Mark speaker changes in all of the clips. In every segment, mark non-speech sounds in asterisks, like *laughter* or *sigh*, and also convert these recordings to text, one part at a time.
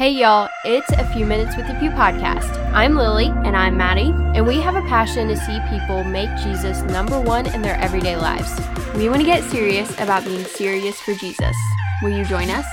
Speaker 1: Hey y'all, it's a few minutes with the Few podcast. I'm Lily
Speaker 2: And I'm Maddie.
Speaker 1: and we have a passion to see people make Jesus number one in their everyday lives. We want to get serious about being serious for Jesus. Will you join us?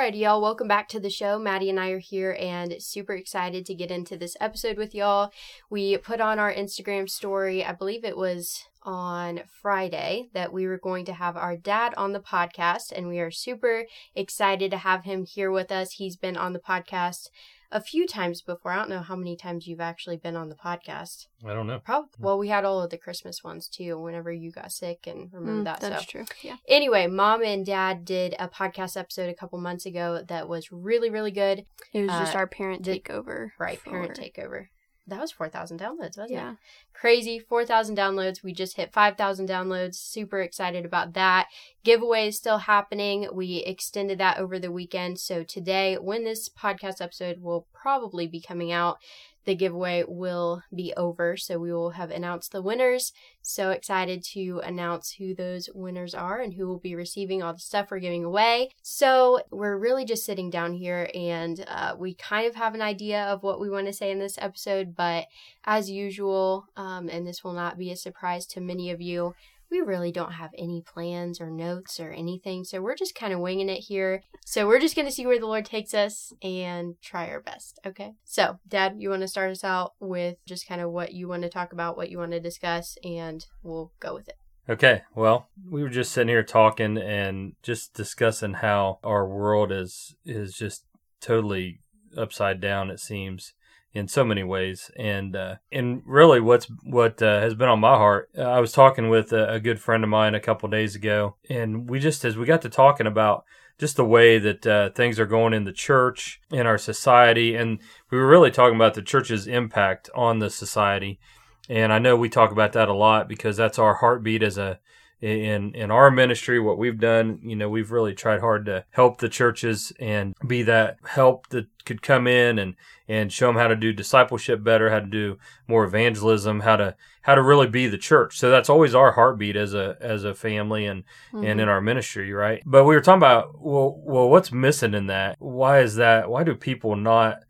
Speaker 1: Alrighty, y'all, welcome back to the show. Maddie and I are here and super excited to get into this episode with y'all. We put on our Instagram story, I believe it was on Friday, that we were going to have our dad on the podcast, and we are super excited to have him here with us. He's been on the podcast a few times before. I don't know how many times you've actually been on the podcast.
Speaker 3: I don't know.
Speaker 1: Probably. Well, we had all of the Christmas ones too. Whenever you got sick and remember
Speaker 2: Mm,
Speaker 1: that.
Speaker 2: that's
Speaker 1: so
Speaker 2: true. Yeah.
Speaker 1: anyway, mom and dad did a podcast episode a couple months ago that was really, really good.
Speaker 2: It was just
Speaker 1: Uh,
Speaker 2: our parent takeover.
Speaker 1: Right, parent takeover. That was 4,000 downloads, wasn't
Speaker 2: Yeah.
Speaker 1: it? Crazy, 4,000 downloads. We just hit 5,000 downloads. Super excited about that. Giveaway is still happening. We extended that over the weekend. So today, when this podcast episode will probably be coming out, the giveaway will be over. So we will have announced the winners. So excited to announce who those winners are and who will be receiving all the stuff we're giving away. So we're really just sitting down here and uh, we kind of have an idea of what we want to say in this episode, but as usual, um, and this will not be a surprise to many of you, we really don't have any plans or notes or anything. So we're just kind of winging it here. So we're just going to see where the Lord takes us and try our best. Okay. So, Dad, you want to start us out with just kind of what you want to talk about, what you want to discuss, and we'll go with it.
Speaker 3: Okay, well, we were just sitting here talking and just discussing how our world is is just totally upside down. It seems in so many ways, and uh, and really, what's what uh, has been on my heart. Uh, I was talking with a, a good friend of mine a couple days ago, and we just as we got to talking about just the way that uh, things are going in the church in our society, and we were really talking about the church's impact on the society. And I know we talk about that a lot because that's our heartbeat as a in in our ministry what we've done you know we've really tried hard to help the churches and be that help that could come in and and show them how to do discipleship better how to do more evangelism how to how to really be the church. So that's always our heartbeat as a as a family and and mm-hmm. in our ministry right. But we were talking about well well what's missing in that? Why is that? Why do people not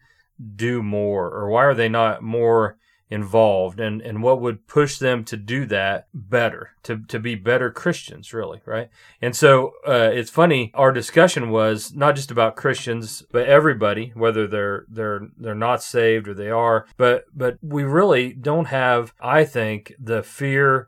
Speaker 3: do more? Or why are they not more involved and, and what would push them to do that better to, to be better christians really right and so uh, it's funny our discussion was not just about christians but everybody whether they're they're they're not saved or they are but but we really don't have i think the fear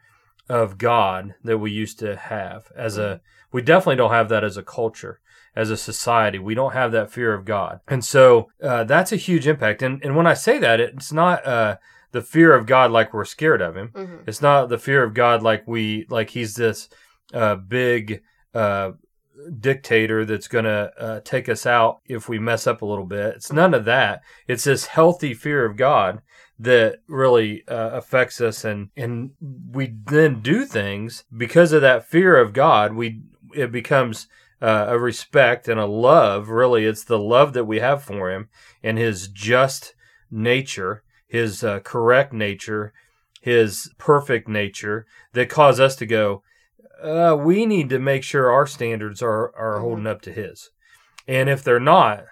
Speaker 3: of god that we used to have as a we definitely don't have that as a culture as a society. We don't have that fear of God. And so uh, that's a huge impact. And, and when I say that, it's not uh, the fear of God like we're scared of him.
Speaker 1: Mm-hmm.
Speaker 3: It's not the fear of God like we, like he's this uh, big uh, dictator that's going to uh, take us out if we mess up a little bit. It's none of that. It's this healthy fear of God that really uh, affects us and and we then do things because of that fear of God we it becomes uh, a respect and a love really it's the love that we have for him and his just nature his uh, correct nature his perfect nature that cause us to go uh, we need to make sure our standards are are
Speaker 1: Mhm.
Speaker 3: holding up to his and if they're not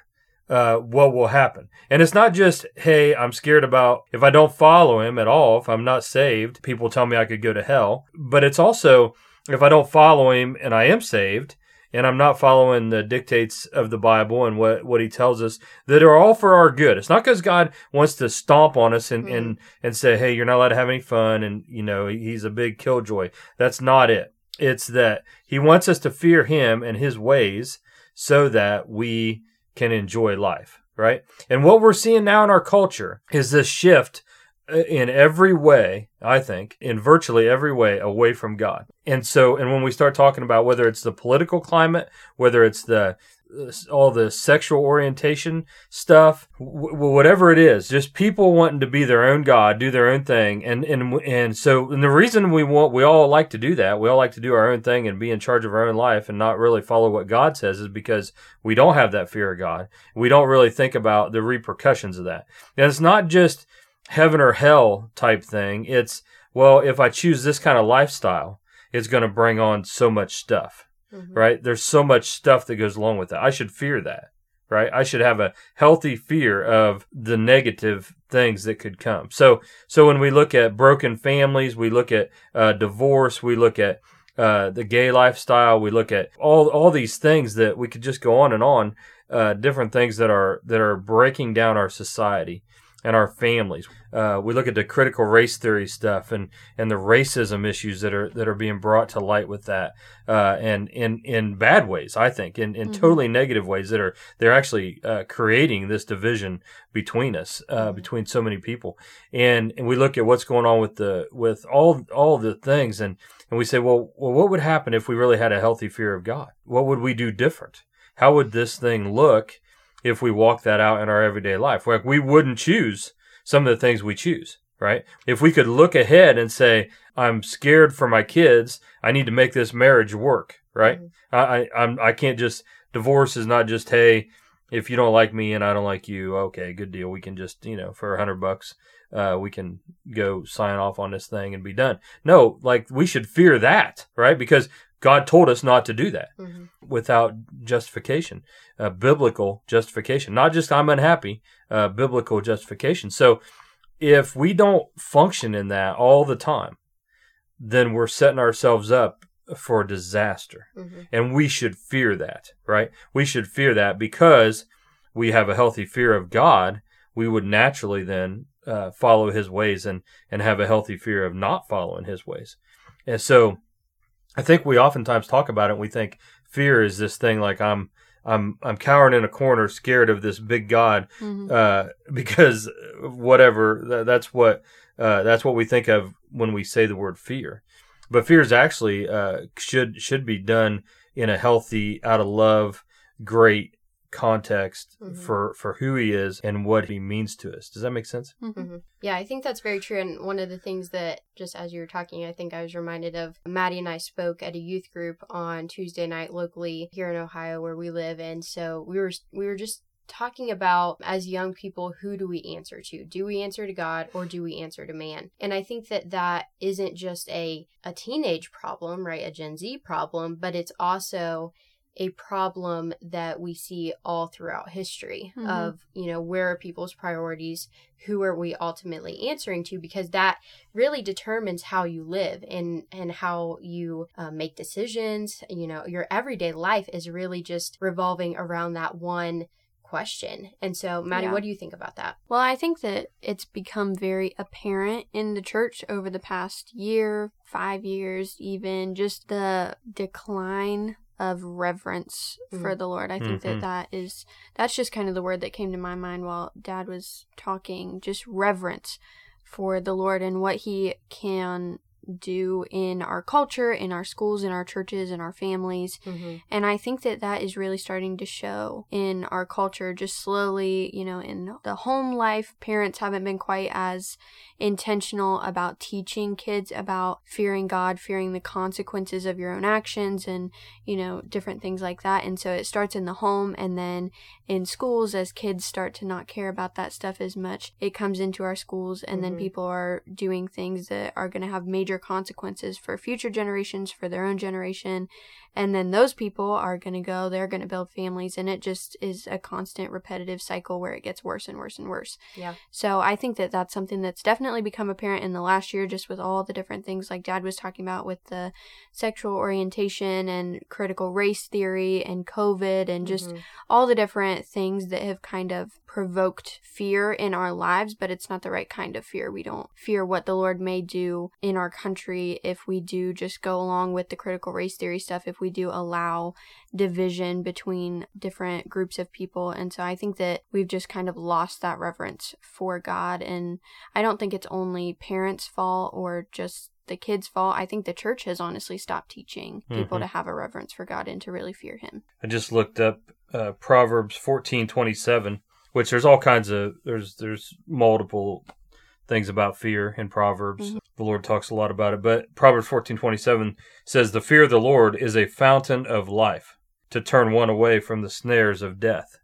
Speaker 3: uh, what will happen. And it's not just, hey, I'm scared about if I don't follow him at all, if I'm not saved, people tell me I could go to hell. But it's also, if I don't follow him and I am saved, and I'm not following the dictates of the Bible and what, what he tells us that are all for our good. It's not because God wants to stomp on us and, and, mm-hmm. and say, hey, you're not allowed to have any fun and, you know, he's a big killjoy. That's not it. It's that he wants us to fear him and his ways so that we can enjoy life, right? And what we're seeing now in our culture is this shift in every way, I think, in virtually every way away from God. And so, and when we start talking about whether it's the political climate, whether it's the all the sexual orientation stuff, w- whatever it is, just people wanting to be their own god, do their own thing, and and and so and the reason we want we all like to do that, we all like to do our own thing and be in charge of our own life and not really follow what God says, is because we don't have that fear of God. We don't really think about the repercussions of that. And it's not just heaven or hell type thing. It's well, if I choose this kind of lifestyle, it's going to bring on so much stuff mm-hmm. right? There's so much stuff that goes along with that. I should fear that, right? I should have a healthy fear of the negative things that could come. So, so when we look at broken families, we look at uh, divorce, we look at uh, the gay lifestyle, we look at all all these things that we could just go on and on, uh, different things that are that are breaking down our society and our families. Uh, we look at the critical race theory stuff and, and the racism issues that are that are being brought to light with that, uh, and in in bad ways, I think, in, in mm-hmm. totally negative ways that are they're actually uh, creating this division between us, uh, mm-hmm. between so many people, and and we look at what's going on with the with all all the things, and and we say, well, well, what would happen if we really had a healthy fear of God? What would we do different? How would this thing look? If we walk that out in our everyday life. Like we wouldn't choose some of the things we choose, right? If we could look ahead and say, I'm scared for my kids, I need to make this marriage work, right? Mm-hmm. I, I'm, I can't just, divorce is not just, hey, if you don't like me and I don't like you, okay, good deal. We can just, you know, for a hundred bucks, uh, we can go sign off on this thing and be done. No, like we should fear that, right? Because God told us not to do that mm-hmm. without justification, uh, biblical justification, not just I'm unhappy, uh, biblical justification. So if we don't function in that all the time, then we're setting ourselves up for disaster. Mm-hmm. And we should fear that, right? We should fear that because we have a healthy fear of God. We would naturally then uh, follow his ways and, and have a healthy fear of not following his ways. And so, I think we oftentimes talk about it. and We think fear is this thing like I'm I'm I'm cowering in a corner, scared of this big God, mm-hmm. uh, *laughs* because whatever that's what uh, that's what we think of when we say the word fear. But fear is actually uh, should should be done in a healthy, out of love, great context mm-hmm. for for who he is and what he means to us. Does that make sense?
Speaker 1: Mm-hmm. mm-hmm. Yeah, I think that's very true. And one of the things that just as you were talking, I think I was reminded of Maddie and I spoke at a youth group on Tuesday night locally here in Ohio where we live, and so we were we were just talking about as young people who do we answer to do we answer to god or do we answer to man and i think that that isn't just a a teenage problem right a gen z problem but it's also a problem that we see all throughout history mm-hmm. of you know where are people's priorities who are we ultimately answering to because that really determines how you live and and how you uh, make decisions you know your everyday life is really just revolving around that one question. And so, Maddie, yeah. what do you think about that?
Speaker 2: Well, I think that it's become very apparent in the church over the past year, five years, even just the decline of reverence mm. for the Lord. I think mm-hmm. that that is that's just kind of the word that came to my mind while dad was talking, just reverence for the Lord and what he can do in our culture, in our schools, in our churches, in our families. Mm-hmm. And I think that that is really starting to show in our culture just slowly, you know, in the home life. Parents haven't been quite as intentional about teaching kids about fearing God, fearing the consequences of your own actions, and, you know, different things like that. And so it starts in the home and then in schools as kids start to not care about that stuff as much. It comes into our schools and mm-hmm. then people are doing things that are going to have major consequences for future generations, for their own generation. And then those people are going to go, they're going to build families, and it just is a constant repetitive cycle where it gets worse and worse and worse.
Speaker 1: Yeah.
Speaker 2: So I think that that's something that's definitely become apparent in the last year, just with all the different things like Dad was talking about with the sexual orientation and critical race theory and COVID and just mm-hmm. all the different things that have kind of provoked fear in our lives, but it's not the right kind of fear. We don't fear what the Lord may do in our country if we do just go along with the critical race theory stuff, if we do allow division between different groups of people. And so I think that we've just kind of lost that reverence for God. And I don't think it's only parents' fault or just the kids' fault. I think the church has honestly stopped teaching people mm-hmm. to have a reverence for God and to really fear Him.
Speaker 3: I just looked up uh, Proverbs fourteen twenty seven, which there's all kinds of there's there's multiple things about fear in Proverbs. Mm-hmm. The Lord talks a lot about it, but Proverbs fourteen twenty seven says, "The fear of the Lord is a fountain of life, to turn one away from the snares of death."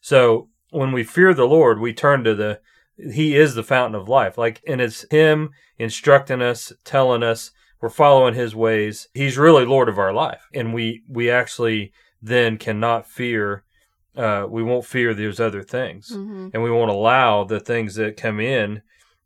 Speaker 3: So when we fear the Lord, we turn to the He is the fountain of life. Like, and it's Him instructing us, telling us we're following His ways. He's really Lord of our life, and we we actually then cannot fear. Uh, we won't fear those other things, mm-hmm. and we won't allow the things that come in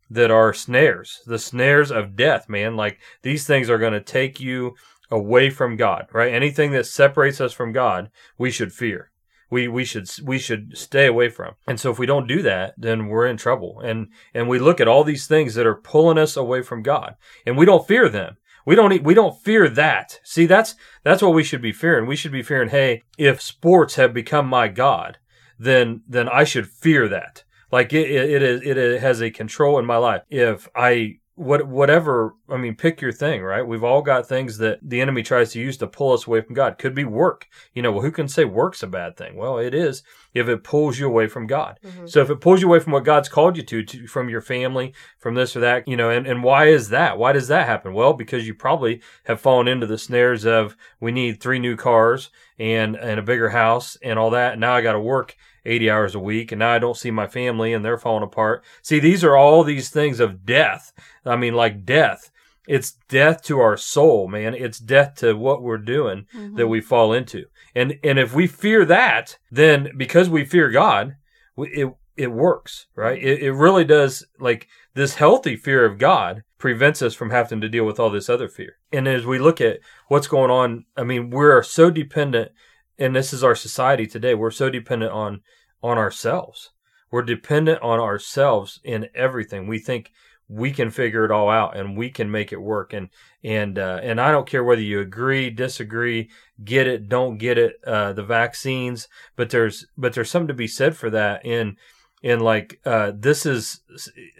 Speaker 3: that are snares, the snares of death. Man, like these things are going to take you away from God. Right? Anything that separates us from God, we should fear we we should we should stay away from. And so if we don't do that, then we're in trouble. And and we look at all these things that are pulling us away from God, and we don't fear them. We don't we don't fear that. See, that's that's what we should be fearing. We should be fearing, hey, if sports have become my god, then then I should fear that. Like it it, is it has a control in my life. If I what whatever i mean pick your thing right? We've all got things that the enemy tries to use to pull us away from god. Could be work. You know well who can say work's a bad thing? Well it is if it pulls you away from god. Mm-hmm. so if it pulls you away from what god's called you to, to from your family from this or that you know and, and why is that? Why does that happen? Well because you probably have fallen into the snares of we need three new cars and and a bigger house and all that. And now i got to work 80 hours a week and now I don't see my family and they're falling apart. See, these are all these things of death. I mean, like death. It's death to our soul, man. It's death to what we're doing mm-hmm. that we fall into. And and if we fear that, then because we fear God, it it works, right? It, it really does. Like this healthy fear of God prevents us from having to deal with all this other fear. And as we look at what's going on, I mean, we're so dependent and this is our society today. We're so dependent on on ourselves. We're dependent on ourselves in everything. We think we can figure it all out and we can make it work. And and uh, and I don't care whether you agree, disagree, get it, don't get it, uh, the vaccines. But there's but there's something to be said for that. In in like uh, this is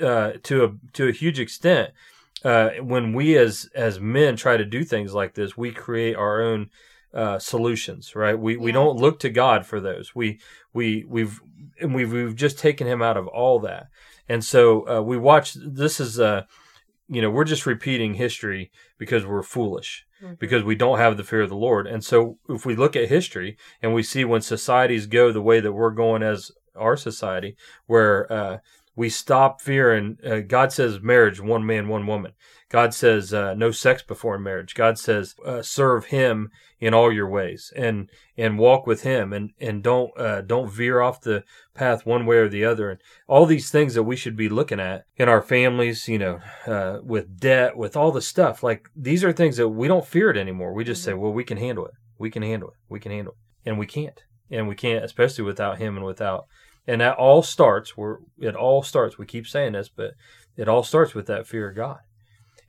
Speaker 3: uh, to a to a huge extent. Uh, when we as as men try to do things like this, we create our own uh, solutions, right? We yeah. we don't look to God for those. We we we've and we've we've just taken him out of all that, and so uh, we watch. This is uh, you know, we're just repeating history because we're foolish. Mm-hmm. Because we don't have the fear of the Lord. And so, if we look at history and we see when societies go the way that we're going as our society, where uh, we stop fearing, uh, God says marriage, one man, one woman. God says uh, no sex before marriage. God says uh, serve Him in all your ways and and walk with Him and and don't uh, don't veer off the path one way or the other. And all these things that we should be looking at in our families, you know, uh, with debt, with all the stuff. Like these are things that we don't fear it anymore. We just mm-hmm. say, well, we can handle it. We can handle it. We can handle it, and we can't. And we can't, especially without Him and without. And that all starts where it all starts. We keep saying this, but it all starts with that fear of God.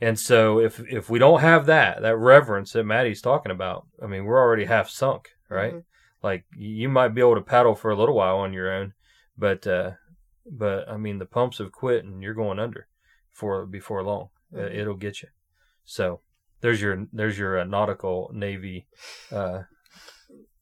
Speaker 3: And so if if we don't have that that reverence that Maddie's talking about, I mean, we're already half sunk, right? Mm-hmm. Like you might be able to paddle for a little while on your own, but uh, but I mean the pumps have quit and you're going under for before long. Uh, mm-hmm. It'll get you. So there's your there's your uh, nautical navy uh,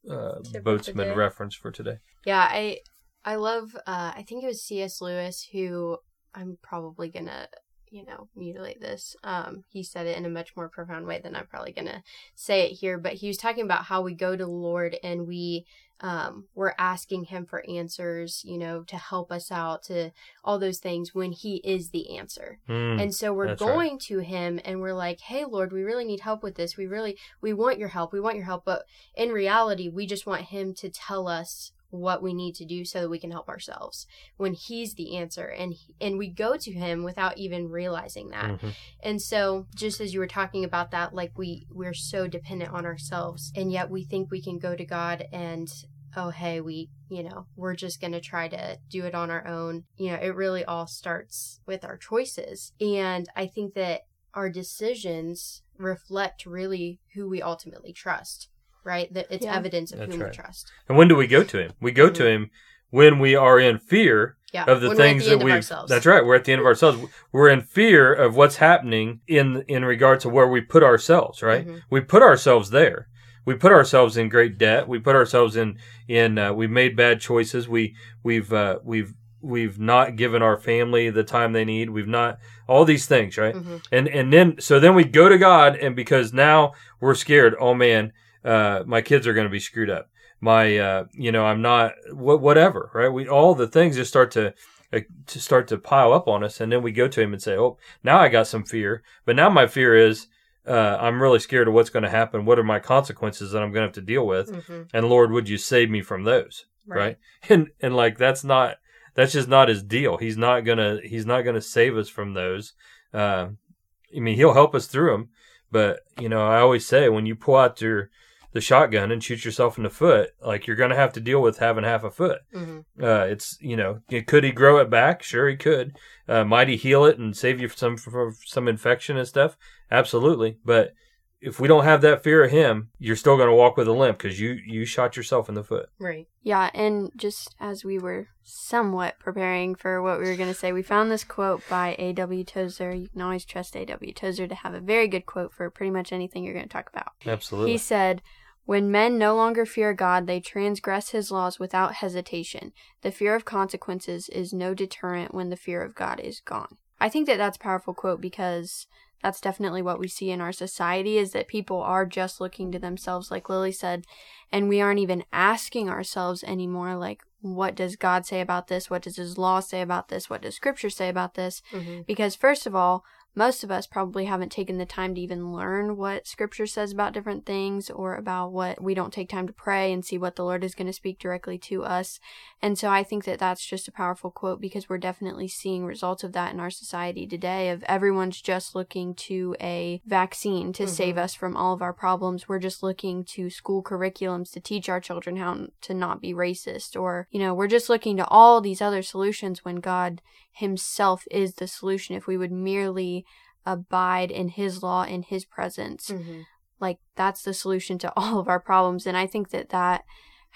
Speaker 3: uh, boatsman reference for today.
Speaker 1: Yeah, I I love. Uh, I think it was C.S. Lewis who I'm probably gonna you know, mutilate this. Um, he said it in a much more profound way than I'm probably gonna say it here, but he was talking about how we go to the Lord and we um, we're asking him for answers, you know, to help us out, to all those things when he is the answer. Mm, and so we're going right. to him and we're like, hey, Lord, we really need help with this. We really, we want your help. We want your help. But in reality, we just want him to tell us what we need to do so that we can help ourselves when he's the answer and and we go to him without even realizing that. Mm-hmm. and so just as you were talking about that like we we're so dependent on ourselves and yet we think we can go to god and oh hey we you know we're just going to try to do it on our own. You know it really all starts with our choices. And i think that our decisions reflect really who we ultimately trust right? That it's yeah. evidence of That's whom right. we trust.
Speaker 3: And when do we go to him? We go mm-hmm. to him when we are in fear yeah. of the when things the that we That's right. We're at the end of ourselves. We're in fear of what's happening in in regard to where we put ourselves, right? Mm-hmm. We put ourselves there. we put ourselves in great debt. We put ourselves in in uh, we've made bad choices. We we've uh, we've we've not given our family the time they need. We've not all these things, right?
Speaker 1: Mhm.
Speaker 3: And and then so then we go to God, and because now we're scared. Oh man, uh, my kids are going to be screwed up. My uh, you know I'm not wh- whatever, right? We all the things just start to uh, to start to pile up on us, and then we go to Him and say, oh, now I got some fear, but now my fear is. Uh, I'm really scared of what's going to happen. What are my consequences that I'm going to have to deal with?
Speaker 1: Mhm.
Speaker 3: And Lord, would you save me from those? right? And and like that's not that's just not his deal. He's not gonna he's not gonna save us from those. Uh, I mean, he'll help us through them, but you know, I always say when you pull out your the shotgun and shoot yourself in the foot, like you're gonna have to deal with having half a foot.
Speaker 1: Mhm.
Speaker 3: Uh, it's you know, could he grow it back? Sure, he could. Uh, might he heal it and save you from from some infection and stuff? Absolutely, but if we don't have that fear of him, you're still going to walk with a limp because you you shot yourself in the foot.
Speaker 1: Right.
Speaker 2: Yeah, and just as we were somewhat preparing for what we were going to say, we found this quote by A.W. Tozer. You can always trust A.W. Tozer to have a very good quote for pretty much anything you're going to talk about.
Speaker 3: Absolutely.
Speaker 2: He said, When men no longer fear God, they transgress his laws without hesitation. The fear of consequences is no deterrent when the fear of God is gone. I think that that's a powerful quote because that's definitely what we see in our society is that people are just looking to themselves, like Lily said, and we aren't even asking ourselves anymore, like, what does God say about this? What does his law say about this? What does scripture say about this?
Speaker 1: hmm
Speaker 2: Because, first of all, most of us probably haven't taken the time to even learn what scripture says about different things or about what we don't take time to pray and see what the Lord is going to speak directly to us. And so I think that that's just a powerful quote because we're definitely seeing results of that in our society today of everyone's just looking to a vaccine to save mm-hmm. us from all of our problems. We're just looking to school curriculums to teach our children how to not be racist or, you know, we're just looking to all these other solutions when God himself is the solution if we would merely abide in his law in his presence.
Speaker 1: Hmm
Speaker 2: like that's the solution to *laughs* all of our problems and i think that that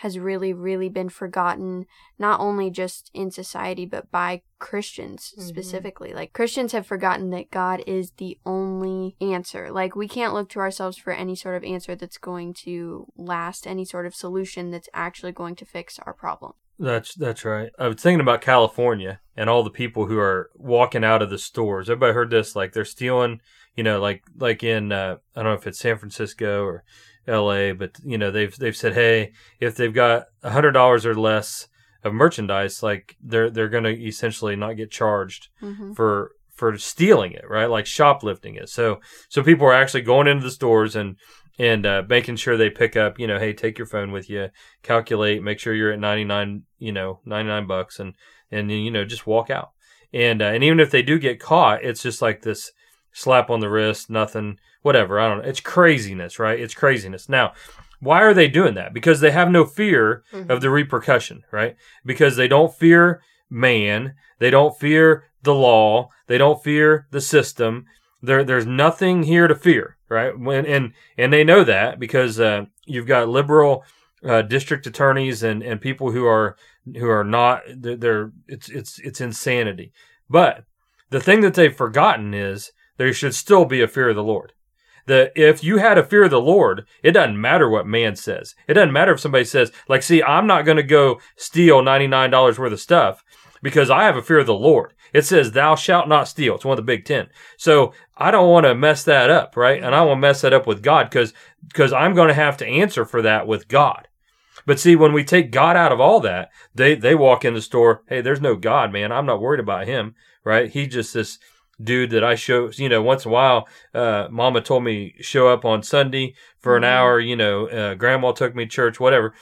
Speaker 2: has really really been forgotten not only just in society but by christians
Speaker 1: Mhm.
Speaker 2: specifically like christians have forgotten that god is the only answer like we can't look to ourselves for any sort of answer that's going to last any sort of solution that's actually going to fix our problem
Speaker 3: That's that's right. I was thinking about California and all the people who are walking out of the stores. Everybody heard this? Like they're stealing, you know, like like in uh, I don't know if it's San Francisco or L.A., but you know they've they've said, hey, if they've got a hundred dollars or less of merchandise, like they're they're going to essentially not get charged
Speaker 2: mm-hmm.
Speaker 3: for for stealing it, right? Like shoplifting it. So so people are actually going into the stores and and uh, making sure they pick up, you know, hey, take your phone with you, calculate, make sure you're at 99, you know, 99 bucks and and you know, just walk out. And uh, and even if they do get caught, it's just like this slap on the wrist, nothing, whatever. I don't know. It's craziness, right? It's craziness. Now, why are they doing that? Because they have no fear
Speaker 1: Mhm.
Speaker 3: of the repercussion, right? Because they don't fear man, they don't fear the law, they don't fear the system. There, there's nothing here to fear, right? When and and they know that because uh, you've got liberal uh, district attorneys and, and people who are who are not they're, they're it's it's it's insanity. But the thing that they've forgotten is there should still be a fear of the Lord. That if you had a fear of the Lord, it doesn't matter what man says. It doesn't matter if somebody says, like, see, I'm not going to go steal $99 worth of stuff because I have a fear of the Lord. It says, thou shalt not steal. It's one of the big 10. So I don't want to mess that up, right? And I want to mess that up with God because, because I'm going to have to answer for that with God. But see, when we take God out of all that, they, they walk in the store. Hey, there's no God, man. I'm not worried about him, right? He just this dude that I show, you know, once in a while, uh, mama told me show up on Sunday for an
Speaker 2: Mhm.
Speaker 3: hour, you know, uh, grandma took me to church, whatever.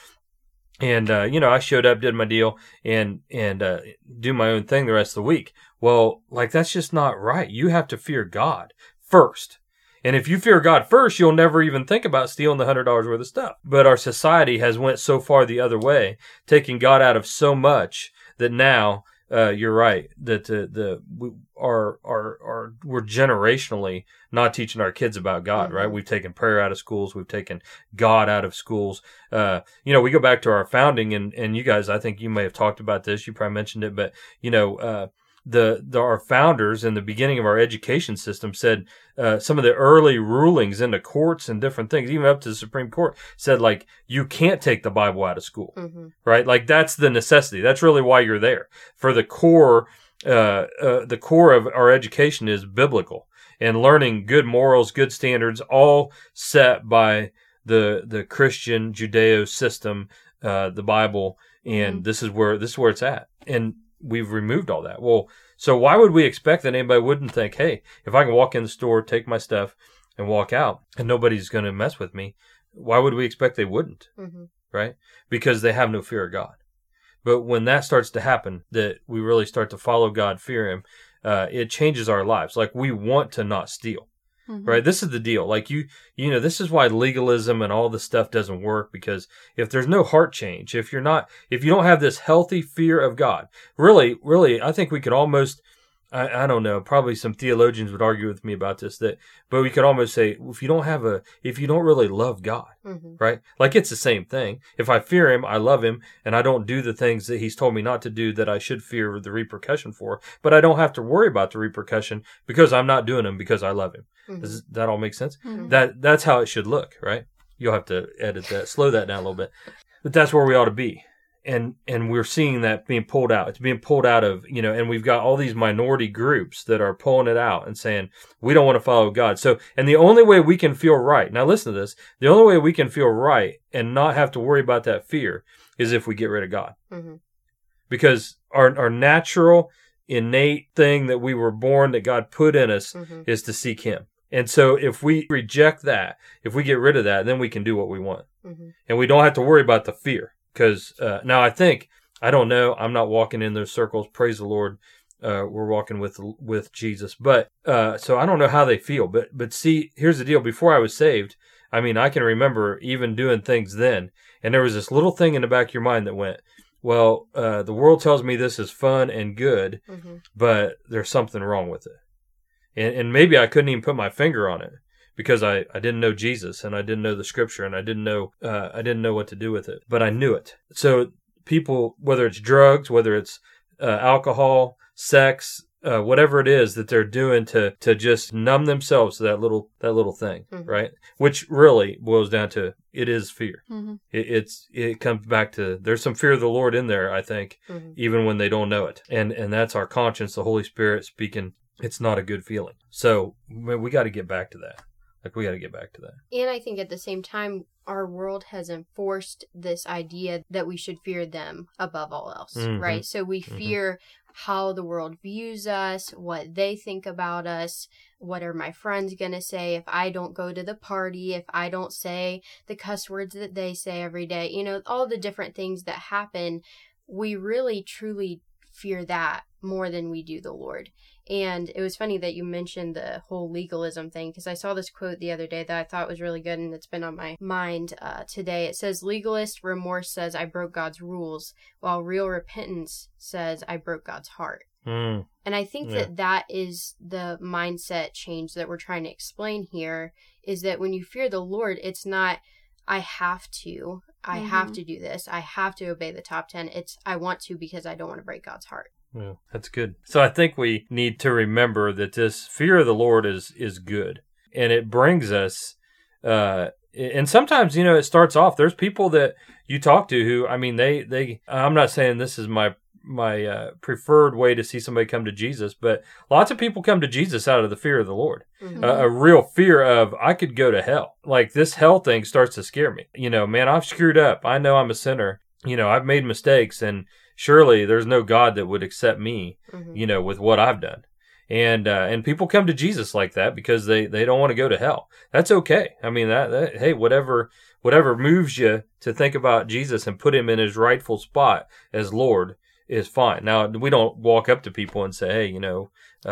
Speaker 3: And, uh, you know, I showed up, did my deal and, and, uh, do my own thing the rest of the week. Well, like that's just not right. You have to fear God first. And if you fear God first, you'll never even think about stealing the hundred dollars worth of stuff. But our society has went so far the other way, taking God out of so much that now uh, you're right that the the we are are are we're generationally not teaching our kids about God. Right?
Speaker 1: Mhm.
Speaker 3: We've taken prayer out of schools. We've taken God out of schools. Uh, you know, we go back to our founding, and and you guys, I think you may have talked about this. You probably mentioned it, but you know. Uh, the, the our founders in the beginning of our education system said uh, some of the early rulings in the courts and different things, even up to the Supreme Court, said like you can't take the Bible out of school,
Speaker 1: Mm-hmm.
Speaker 3: right? Like that's the necessity. That's really why you're there for the core. Uh, uh, the core of our education is biblical and learning good morals, good standards, all set by the the Christian Judeo system, uh, the Bible, and
Speaker 2: Mhm.
Speaker 3: this is where this is where it's at. And we've removed all that. Well, so why would we expect that anybody wouldn't think, hey, if I can walk in the store, take my stuff, and walk out, and nobody's going to mess with me? Why would we expect they wouldn't?
Speaker 1: Mm-hmm.
Speaker 3: right? Because they have no fear of God. But when that starts to happen, that we really start to follow God, fear Him, uh, it changes our lives. Like we want to not steal,
Speaker 2: Mhm.
Speaker 3: right? This is the deal. Like you, you know, this is why legalism and all this stuff doesn't work because if there's no heart change, if you're not, if you don't have this healthy fear of God, really, really, I think we could almost. I, I don't know. Probably some theologians would argue with me about this. That, but we could almost say, if you don't have a, if you don't really love God,
Speaker 1: Mm-hmm.
Speaker 3: right? Like it's the same thing. If I fear him, I love him, and I don't do the things that he's told me not to do that I should fear the repercussion for, but I don't have to worry about the repercussion because I'm not doing them because I love him.
Speaker 1: Mm-hmm.
Speaker 3: Does that all make sense?
Speaker 2: Mhm.
Speaker 3: That that's how it should look, right? You'll have to edit that, slow that down a little bit. But that's where we ought to be. And and we're seeing that being pulled out. It's being pulled out of, you know, and we've got all these minority groups that are pulling it out and saying, we don't want to follow God. So, and the only way we can feel right, now listen to this, the only way we can feel right and not have to worry about that fear is if we get rid of God.
Speaker 1: Mm-hmm.
Speaker 3: Because our, our natural, innate thing that we were born, that God put in us,
Speaker 1: Mm-hmm.
Speaker 3: is to seek Him. And so if we reject that, if we get rid of that, then we can do what we want.
Speaker 1: Mm-hmm.
Speaker 3: And we don't have to worry about the fear. Because uh, now I think, I don't know, I'm not walking in those circles. Praise the Lord. Uh, we're walking with with Jesus, but uh, so I don't know how they feel. But but see, here's the deal. Before I was saved, I mean, I can remember even doing things then, and there was this little thing in the back of your mind that went, "Well, uh, the world tells me this is fun and good,
Speaker 1: Mm-hmm.
Speaker 3: but there's something wrong with it. And, and maybe I couldn't even put my finger on it because I, I didn't know Jesus and I didn't know the scripture and I didn't know, uh, I didn't know what to do with it, but I knew it. So people, whether it's drugs, whether it's uh, alcohol, sex, uh, whatever it is that they're doing to, to just numb themselves to that little, that little thing,
Speaker 1: Mhm.
Speaker 3: right? Which really boils down to it is fear.
Speaker 2: Mhm.
Speaker 3: It, it's, it comes back to, there's some fear of the Lord in there, I think,
Speaker 1: Mm-hmm.
Speaker 3: even when they don't know it. And and that's our conscience, the Holy Spirit speaking. It's not a good feeling. So man, we got to get back to that. Like we got to get back to that.
Speaker 1: And I think at the same time, our world has enforced this idea that we should fear them above all else,
Speaker 3: Mhm.
Speaker 1: right? So we
Speaker 3: Mhm.
Speaker 1: fear how the world views us, what they think about us, what are my friends going to say if I don't go to the party, if I don't say the cuss words that they say every day, you know, all the different things that happen. We really truly fear that more than we do the Lord. And it was funny that you mentioned the whole legalism thing because I saw this quote the other day that I thought was really good and it's been on my mind uh, today. It says, Legalist remorse says, I broke God's rules, while real repentance says, I broke God's heart.
Speaker 3: Mm,
Speaker 1: And I think
Speaker 3: Yeah.
Speaker 1: that that is the mindset change that we're trying to explain here is that when you fear the Lord, it's not, I have to, I have
Speaker 2: Mhm.
Speaker 1: to do this, I have to obey the top 10. It's, I want to because I don't want to break God's heart.
Speaker 3: yeah, that's good. So I think we need to remember that this fear of the Lord is is good, and it brings us. Uh, and sometimes you know it starts off. There's people that you talk to who, I mean, they they. I'm not saying this is my my uh, preferred way to see somebody come to Jesus, but lots of people come to Jesus out of the fear of the Lord.
Speaker 1: Mhm.
Speaker 3: a, a real fear of I could go to hell. Like this hell thing starts to scare me. You know, man, I've screwed up. I know I'm a sinner. You know, I've made mistakes, and surely there's no God that would accept me.
Speaker 1: Mhm.
Speaker 3: You know, with what I've done. And uh, and people come to Jesus like that because they they don't want to go to hell. That's okay. I mean that, that hey whatever whatever moves you to think about Jesus and put him in his rightful spot as Lord is fine. Now we don't walk up to people and say, hey, you know, uh,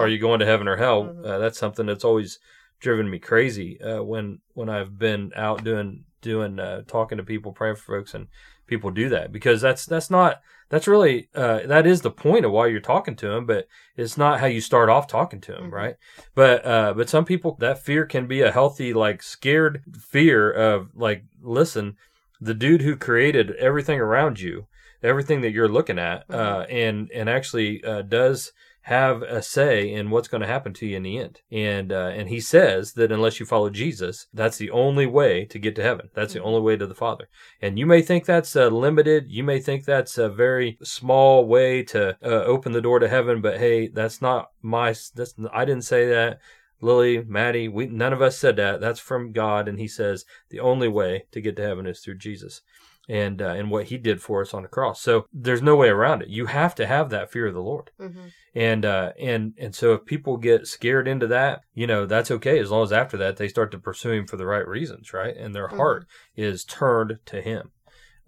Speaker 3: are you going to heaven or hell?
Speaker 1: Mhm.
Speaker 3: Uh, that's something that's always driven me crazy uh, when when I've been out doing doing uh, talking to people, praying for folks, and people do that because that's that's not that's really uh, that is the point of why you're talking to them, but it's not how you start off talking to them,
Speaker 1: Mhm.
Speaker 3: right? But uh, but some people that fear can be a healthy like scared fear of like listen, the dude who created everything around you everything that you're looking at, uh,
Speaker 1: Mhm.
Speaker 3: and and actually uh, does have a say in what's going to happen to you in the end. And uh, and he says that unless you follow Jesus, that's the only way to get to heaven. That's the
Speaker 1: Mhm.
Speaker 3: only way to the Father. And you may think that's uh, limited. You may think that's a very small way to uh, open the door to heaven. But hey, that's not my. That's I didn't say that. Lily, Maddie, we none of us said that. That's from God, and He says the only way to get to heaven is through Jesus, and uh, and what He did for us on the cross. So there's no way around it. You have to have that fear of the Lord,
Speaker 1: hmm
Speaker 3: and uh, and and so if people get scared into that, you know that's okay as long as after that they start to pursue Him for the right reasons, right, and their
Speaker 1: Mhm.
Speaker 3: heart is turned to Him.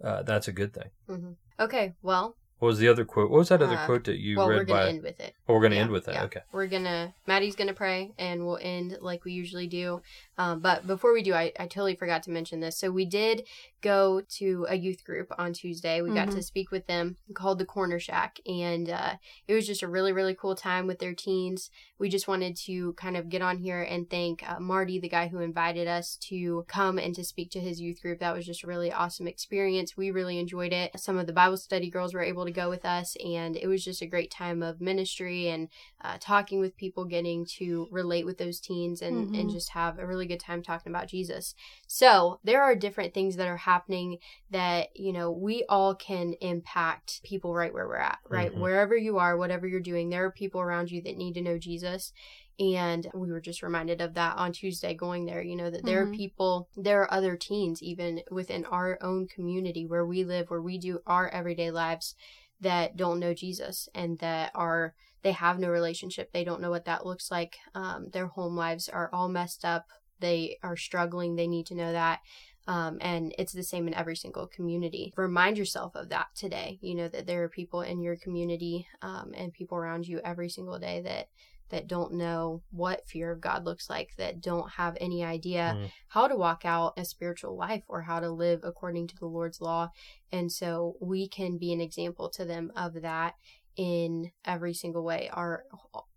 Speaker 3: Uh, that's a good thing.
Speaker 1: hmm Okay, well,
Speaker 3: What was the other quote? What was that other
Speaker 1: Uh,
Speaker 3: quote that you
Speaker 1: well, we're
Speaker 3: read
Speaker 1: gonna
Speaker 3: by?
Speaker 1: end with it.
Speaker 3: oh, we're going to
Speaker 1: Yeah,
Speaker 3: end with that.
Speaker 1: yeah.
Speaker 3: Okay.
Speaker 1: We're gonna Maddie's gonna pray and we'll end like we usually do. Um, but before we do, I, I totally forgot to mention this. So we did go to a youth group on Tuesday. We got
Speaker 2: Mhm.
Speaker 1: to speak with them called the Corner Shack, and uh, it was just a really really cool time with their teens. We just wanted to kind of get on here and thank uh, Marty, the guy who invited us to come and to speak to his youth group. That was just a really awesome experience. We really enjoyed it. Some of the Bible study girls were able to go with us, and it was just a great time of ministry and uh, talking with people, getting to relate with those teens, and, and
Speaker 2: Mhm.
Speaker 1: just have a really good time talking about Jesus. So there are different things that are happening that, you know, we all can impact people right where we're at, right?
Speaker 3: Mhm.
Speaker 1: Wherever you are, whatever you're doing, there are people around you that need to know Jesus. And we were just reminded of that on Tuesday going there, you know, that there are
Speaker 2: Mhm.
Speaker 1: people, there are other teens even within our own community where we live, where we do our everyday lives that don't know Jesus and that are they have no relationship. They don't know what that looks like. Um, their home lives are all messed up. They are struggling. They need to know that. Um, and it's the same in every single community. Remind yourself of that today. You know that there are people in your community um, and people around you every single day that that don't know what fear of God looks like, that don't have any idea
Speaker 3: Mm.
Speaker 1: how to walk out a spiritual life or how to live according to the Lord's law. And so we can be an example to them of that in every single way. Our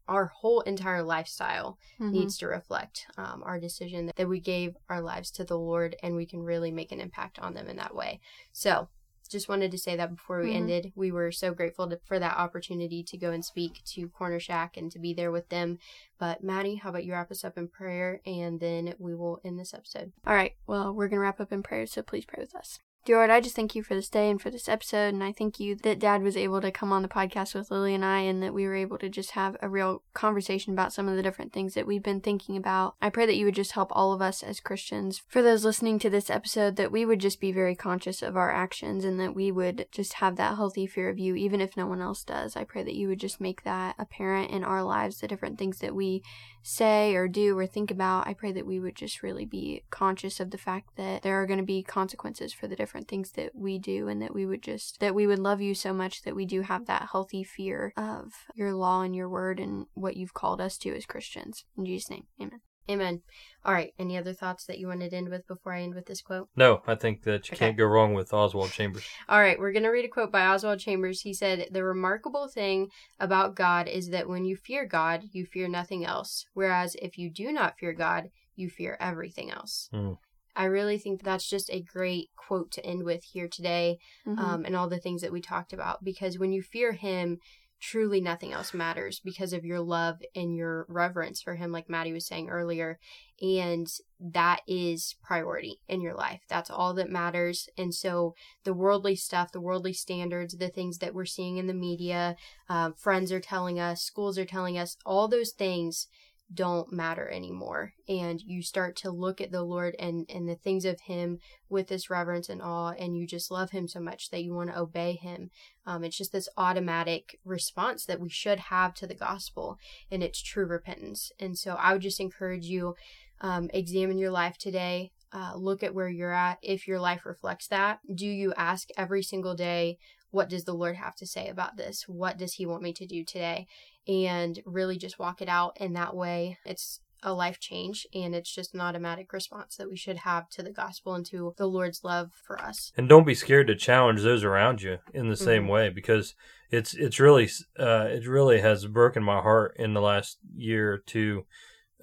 Speaker 1: our whole entire lifestyle
Speaker 2: Mhm.
Speaker 1: needs to reflect um, our decision that we gave our lives to the Lord, and we can really make an impact on them in that way. So, just wanted to say that before we
Speaker 2: Mhm.
Speaker 1: ended. We were so grateful to, for that opportunity to go and speak to Corner Shack and to be there with them. But Maddie, how about you wrap us up in prayer, and then we will end this episode.
Speaker 2: All right. Well, we're going to wrap up in prayer, so please pray with us. Dear I just thank you for this day and for this episode. And I thank you that Dad was able to come on the podcast with Lily and I, and that we were able to just have a real conversation about some of the different things that we've been thinking about. I pray that you would just help all of us as Christians. For those listening to this episode, that we would just be very conscious of our actions and that we would just have that healthy fear of you, even if no one else does. I pray that you would just make that apparent in our lives, the different things that we say or do or think about, I pray that we would just really be conscious of the fact that there are going to be consequences for the different things that we do and that we would just that we would love you so much that we do have that healthy fear of your law and your word and what you've called us to as Christians. In Jesus' name. Amen.
Speaker 1: Amen. All right. Any other thoughts that you wanted to end with before I end with this quote?
Speaker 3: No, I think that you
Speaker 1: Okay.
Speaker 3: can't go wrong with Oswald Chambers.
Speaker 1: All right, we're going to read a quote by Oswald Chambers. He said, The remarkable thing about God is that when you fear God, you fear nothing else. Whereas if you do not fear God, you fear everything else.
Speaker 3: Hmm.
Speaker 1: I really think that's just a great quote to end with here today
Speaker 2: Mhm.
Speaker 1: um, and all the things that we talked about. Because when you fear Him, truly nothing else matters because of your love and your reverence for Him, like Maddie was saying earlier. And that is priority in your life. That's all that matters. And so the worldly stuff, the worldly standards, the things that we're seeing in the media, um, friends are telling us, schools are telling us, all those things don't matter anymore. And you start to look at the lord and and the things of him with this reverence and awe and you just love him so much that you want to obey him. Um, it's just this automatic response that we should have to the gospel and it's true repentance. And so i would just encourage you um, examine your life today uh, look at where you're at if your life reflects that do you ask every single day what does the lord have to say about this what does he want me to do today and really just walk it out in that way. It's a life change and it's just an automatic response that we should have to the gospel and to the Lord's love for us.
Speaker 3: And don't be scared to challenge those around you in the same
Speaker 1: Mhm.
Speaker 3: way because it's it's really uh, it really has broken my heart in the last year or two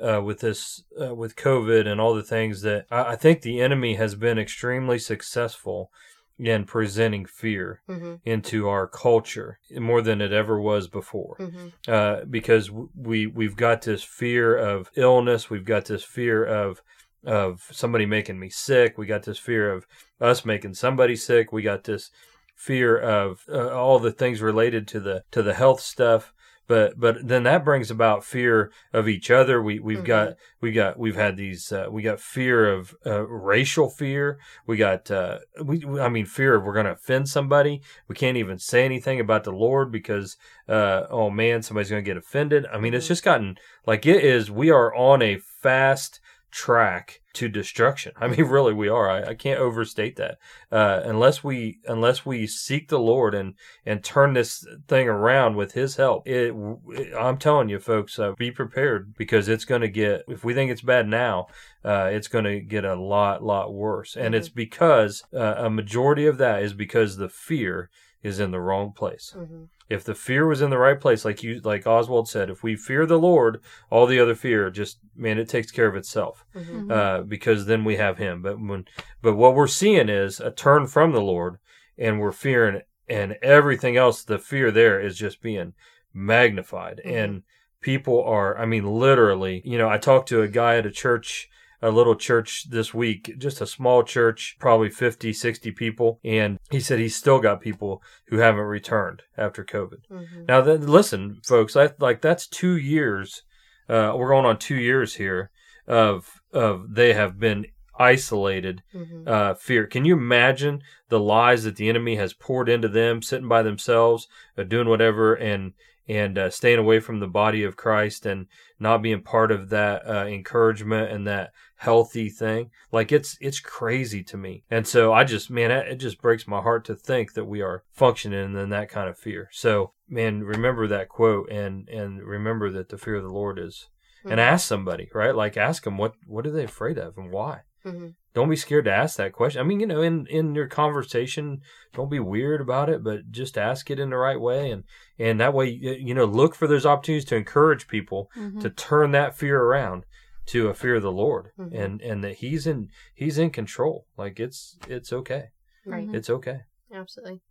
Speaker 3: uh, with this uh, with COVID and all the things that I, I think the enemy has been extremely successful in presenting fear
Speaker 1: Mm-hmm.
Speaker 3: into our culture more than it ever was before.
Speaker 1: Mm-hmm.
Speaker 3: Uh, because we we've got this fear of illness, we've got this fear of of somebody making me sick, we got this fear of us making somebody sick, we got this fear of uh, all the things related to the to the health stuff. But but then that brings about fear of each other. We we've
Speaker 1: Mhm.
Speaker 3: got we got we've had these uh, we got fear of uh, racial fear. We got uh, we I mean fear of we're going to offend somebody. We can't even say anything about the Lord because uh, oh man somebody's going to get offended. I mean it's
Speaker 1: Mhm.
Speaker 3: just gotten like it is. We are on a fast track to destruction. I mean *laughs* really we are. I, I can't overstate that. Uh, unless we unless we seek the Lord and and turn this thing around with His help, it, I'm telling you, folks, uh, be prepared because it's going to get. If we think it's bad now, uh, it's going to get a lot lot worse, and it's because uh, a majority of that is because the fear is in the wrong place.
Speaker 1: Mm-hmm.
Speaker 3: If the fear was in the right place, like you, like Oswald said, if we fear the Lord, all the other fear just man, it takes care of itself
Speaker 1: Mm-hmm.
Speaker 3: uh, because then we have him. But when, but what we're seeing is a turn from the Lord, and we're fearing, and everything else, the fear there is just being magnified,
Speaker 1: Mhm.
Speaker 3: and people are, I mean, literally. You know, I talked to a guy at a church. A little church this week, just a small church, probably 50, 60 people. And he said he's still got people who haven't returned after COVID.
Speaker 1: Mm-hmm.
Speaker 3: Now, then, listen, folks, I, like that's two years. Uh, we're going on two years here of of they have been isolated.
Speaker 1: Mm-hmm.
Speaker 3: Uh, fear. Can you imagine the lies that the enemy has poured into them, sitting by themselves, uh, doing whatever, and and uh, staying away from the body of Christ and not being part of that uh, encouragement and that healthy thing. Like it's it's crazy to me. And so I just man, it just breaks my heart to think that we are functioning in that kind of fear. So man, remember that quote and and remember that the fear of the Lord is. And ask somebody, right? Like ask them what what are they afraid of and why.
Speaker 1: Mm-hmm.
Speaker 3: Don't be scared to ask that question. I mean, you know, in in your conversation, don't be weird about it, but just ask it in the right way, and and that way, you know, look for those opportunities to encourage people
Speaker 2: Mhm.
Speaker 3: to turn that fear around to a fear of the Lord,
Speaker 1: Mhm.
Speaker 3: and and that He's in He's in control. Like it's it's okay,
Speaker 1: Right.
Speaker 2: Mhm.
Speaker 3: it's okay.
Speaker 1: Absolutely.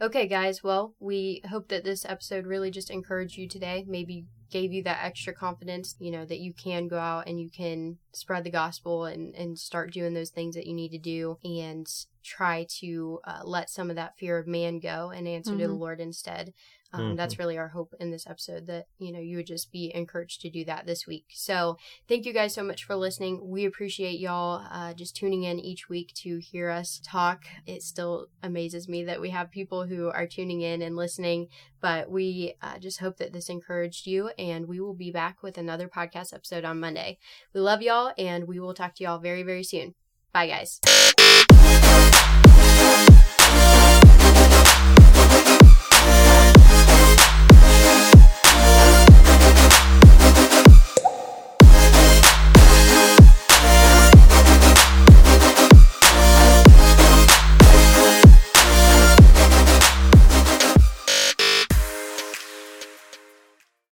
Speaker 1: Okay, guys. Well, we hope that this episode really just encouraged you today. Maybe gave you that extra confidence, you know, that you can go out and you can spread the gospel and, and start doing those things that you need to do and try to uh, let some of that fear of man go and answer to the
Speaker 2: Mhm.
Speaker 1: Lord instead. Um, That's really our hope in this episode that, you know, you would just be encouraged to do that this week. So thank you guys so much for listening. We appreciate y'all uh, just tuning in each week to hear us talk. It still amazes me that we have people who are tuning in and listening, but we uh, just hope that this encouraged you. And we will be back with another podcast episode on Monday. We love y'all, and we will talk to y'all very, very soon. Bye, guys.